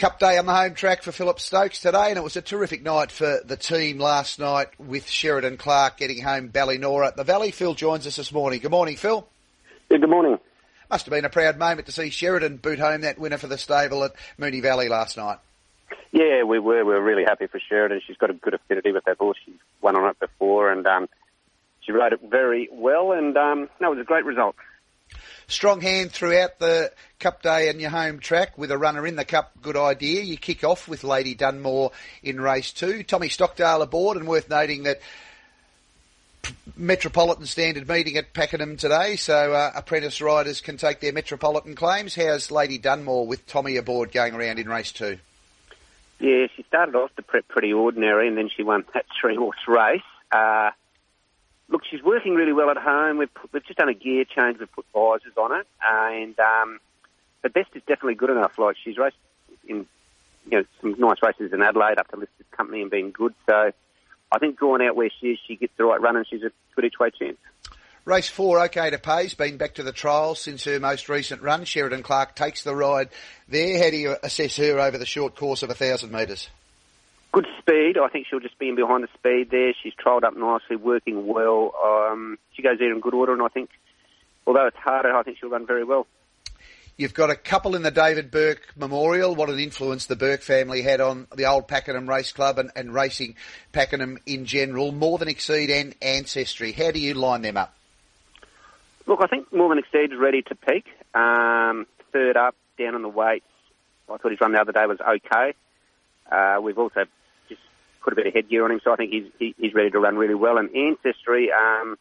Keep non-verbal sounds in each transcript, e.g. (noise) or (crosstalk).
Cup day on the home track for Philip Stokes today, and it was a terrific night for the team last night with Sheridan Clark getting home Ballynora at the Valley. Phil joins us this morning. Good morning, Phil. Yeah, good morning. Must have been a proud moment to see Sheridan boot home that winner for the stable at Moonee Valley last night. Yeah, we were. We were really happy for Sheridan. She's got a good affinity with that horse. She's won on it before, and um, she rode it very well, and um, no, it was a great result. Strong hand throughout the Cup Day and your home track with a runner in the Cup. Good idea. You kick off with Lady Dunmore in race two. Tommy Stockdale aboard, and worth noting that Metropolitan Standard meeting at Pakenham today, so uh, apprentice riders can take their Metropolitan claims. How's Lady Dunmore with Tommy aboard going around in race two? Yeah, she started off the prep pretty ordinary, and then she won that three horse race. Uh, she's working really well at home. We've, put, we've just done a gear change. We've put visors on it, and um, the best is definitely good enough. Like she's raced in you know some nice races in Adelaide up to listed company and being good. So I think going out where she is, she gets the right run, and she's a good each way chance. Race four, OK to Pay's been back to the trials since her most recent run. Sheridan Clark takes the ride there. How do you assess her over the short course of a thousand metres? Good speed. I think she'll just be in behind the speed there. She's trialled up nicely, working well. Um, she goes there in good order, and I think, although it's harder, I think she'll run very well. You've got a couple in the David Burke Memorial. What an influence the Burke family had on the old Pakenham Race Club and, and racing Pakenham in general. More than Exceed and Ancestry. How do you line them up? Look, I think More Than Exceed is ready to peak. Um, third up, down on the weights. I thought his run the other day was okay. Uh, we've also put a bit of headgear on him, so I think he's he, he's ready to run really well. And Ancestry, um,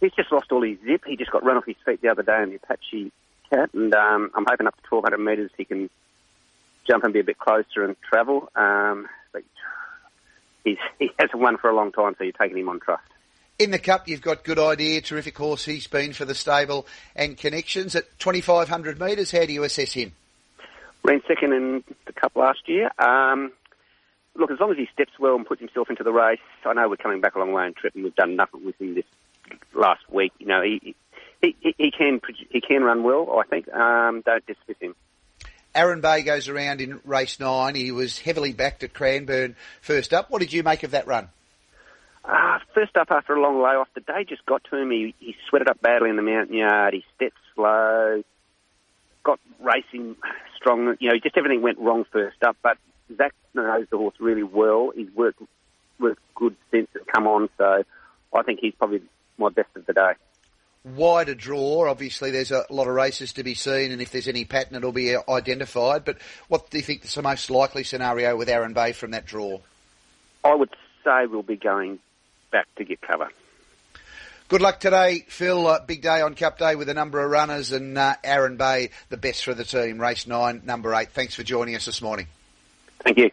he's just lost all his zip. He just got run off his feet the other day in the Apache Cat, and um, I'm hoping up to 1,200 metres he can jump and be a bit closer and travel. Um, but he's, (laughs) he hasn't won for a long time, so you're taking him on trust. In the Cup, you've got good idea, terrific horse he's been for the stable and connections at 2,500 metres. How do you assess him? Ran second in the Cup last year. Um, look, as long as he steps well and puts himself into the race, I know we're coming back a long way in trip, and we've done nothing with him this last week. You know, he he, he can he can run well. I think. Um, don't dismiss him. Aaron Bay goes around in race nine. He was heavily backed at Cranbourne first up. What did you make of that run? Uh, first up after a long layoff, the day just got to him. He, he sweated up badly in the mounting yard. He stepped slow, got racing strong. You know, just everything went wrong first up. But Zach knows the horse really well. He's worked with good sense to come on, so I think he's probably my best of the day. Wider draw, obviously there's a lot of races to be seen and if there's any pattern it'll be identified, but what do you think is the most likely scenario with Aaron Bay from that draw? I would say we'll be going back to get cover. Good luck today, Phil. Uh, big day on Cup Day with a number of runners and uh, Arran Bay, the best for the team. Race 9, number 8. Thanks for joining us this morning. Thank you.